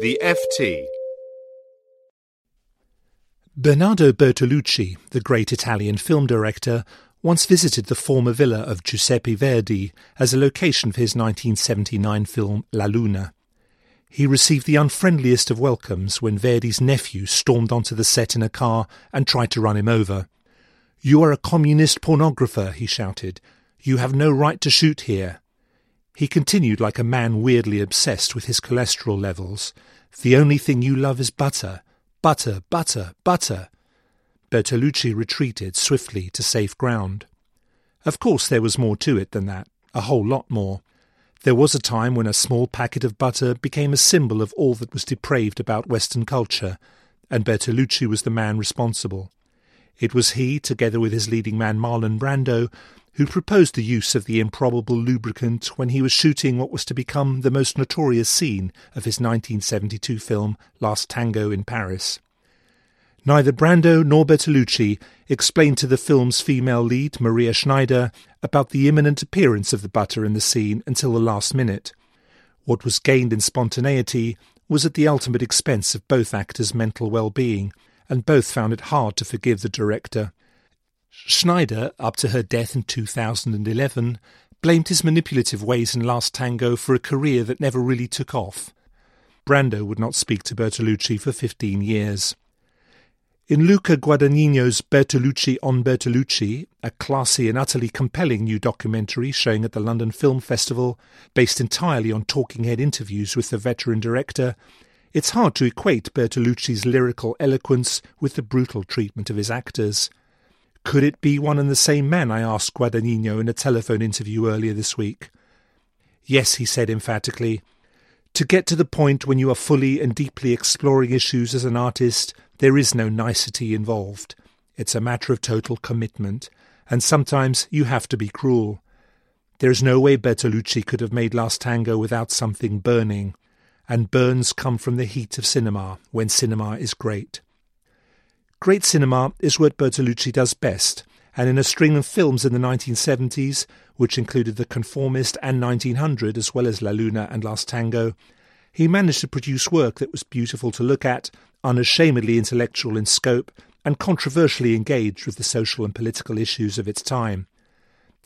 The FT. Bernardo Bertolucci, the great Italian film director, once visited the former villa of Giuseppe Verdi as a location for his 1979 film La Luna. He received the unfriendliest of welcomes when Verdi's nephew stormed onto the set in a car and tried to run him over. You are a communist pornographer, he shouted. You have no right to shoot here. He continued like a man weirdly obsessed with his cholesterol levels. The only thing you love is butter. Butter, butter, butter. Bertolucci retreated swiftly to safe ground. Of course, there was more to it than that, a whole lot more. There was a time when a small packet of butter became a symbol of all that was depraved about Western culture, and Bertolucci was the man responsible. It was he, together with his leading man Marlon Brando, who proposed the use of the improbable lubricant when he was shooting what was to become the most notorious scene of his 1972 film Last Tango in Paris. Neither Brando nor Bertolucci explained to the film's female lead, Maria Schneider, about the imminent appearance of the butter in the scene until the last minute. What was gained in spontaneity was at the ultimate expense of both actors' mental well-being, and both found it hard to forgive the director. Schneider, up to her death in 2011, blamed his manipulative ways in Last Tango for a career that never really took off. Brando would not speak to Bertolucci for 15 years. In Luca Guadagnino's Bertolucci on Bertolucci, a classy and utterly compelling new documentary showing at the London Film Festival, based entirely on talking head interviews with the veteran director, it's hard to equate Bertolucci's lyrical eloquence with the brutal treatment of his actors. Could it be one and the same man? I asked Guadagnino in a telephone interview earlier this week. Yes, he said emphatically. To get to the point when you are fully and deeply exploring issues as an artist, there is no nicety involved. It's a matter of total commitment, and sometimes you have to be cruel. There is no way Bertolucci could have made Last Tango without something burning, and burns come from the heat of cinema when cinema is great. Great cinema is what Bertolucci does best, and in a string of films in the 1970s, which included The Conformist and 1900 as well as La Luna and Last Tango, he managed to produce work that was beautiful to look at unashamedly intellectual in scope, and controversially engaged with the social and political issues of its time.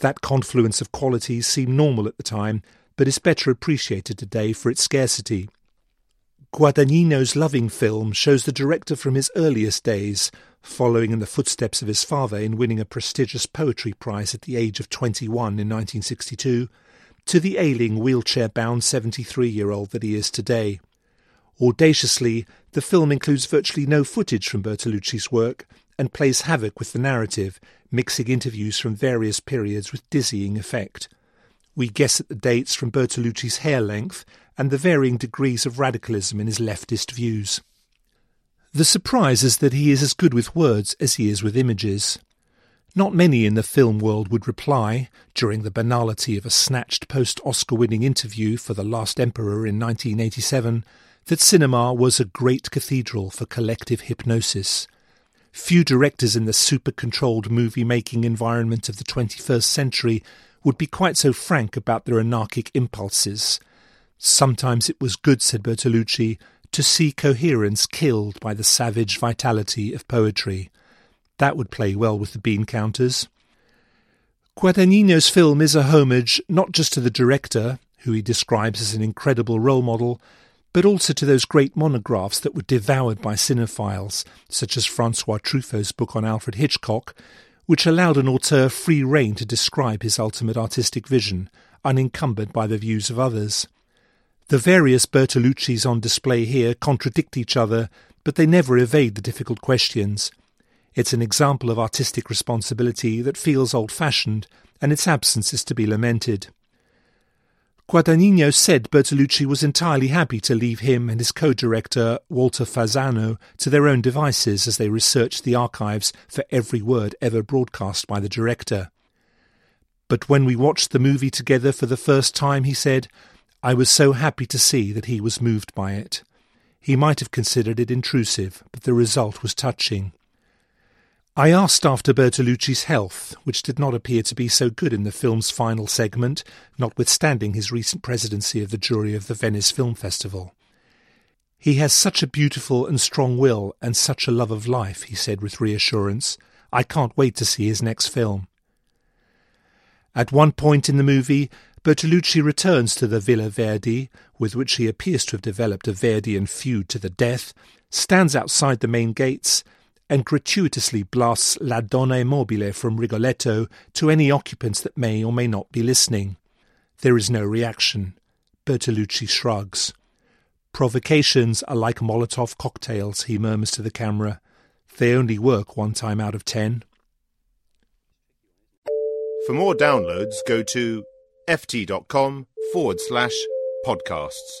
That confluence of qualities seemed normal at the time, but is better appreciated today for its scarcity. Guadagnino's Loving film shows the director from his earliest days, following in the footsteps of his father in winning a prestigious poetry prize at the age of 21 in 1962, to the ailing, wheelchair bound 73 year old that he is today. Audaciously, the film includes virtually no footage from Bertolucci's work and plays havoc with the narrative, mixing interviews from various periods with dizzying effect. We guess at the dates from Bertolucci's hair length and the varying degrees of radicalism in his leftist views. The surprise is that he is as good with words as he is with images. Not many in the film world would reply, during the banality of a snatched post Oscar winning interview for The Last Emperor in 1987, that cinema was a great cathedral for collective hypnosis. Few directors in the super controlled movie making environment of the 21st century would be quite so frank about their anarchic impulses. Sometimes it was good, said Bertolucci, to see coherence killed by the savage vitality of poetry. That would play well with the bean counters. Guadagnino's film is a homage not just to the director, who he describes as an incredible role model, but also to those great monographs that were devoured by cinephiles, such as Francois Truffaut's book on Alfred Hitchcock, which allowed an auteur free rein to describe his ultimate artistic vision, unencumbered by the views of others. The various Bertoluccis on display here contradict each other, but they never evade the difficult questions. It's an example of artistic responsibility that feels old fashioned, and its absence is to be lamented. Guadagnino said Bertolucci was entirely happy to leave him and his co-director Walter Fasano to their own devices as they researched the archives for every word ever broadcast by the director. But when we watched the movie together for the first time, he said, I was so happy to see that he was moved by it. He might have considered it intrusive, but the result was touching. I asked after Bertolucci's health, which did not appear to be so good in the film's final segment, notwithstanding his recent presidency of the jury of the Venice Film Festival. He has such a beautiful and strong will and such a love of life, he said with reassurance. I can't wait to see his next film. At one point in the movie, Bertolucci returns to the Villa Verdi, with which he appears to have developed a Verdian feud to the death, stands outside the main gates, and gratuitously blasts La Donna Mobile from Rigoletto to any occupants that may or may not be listening. There is no reaction. Bertolucci shrugs. Provocations are like Molotov cocktails, he murmurs to the camera. They only work one time out of ten. For more downloads, go to ft.com forward slash podcasts.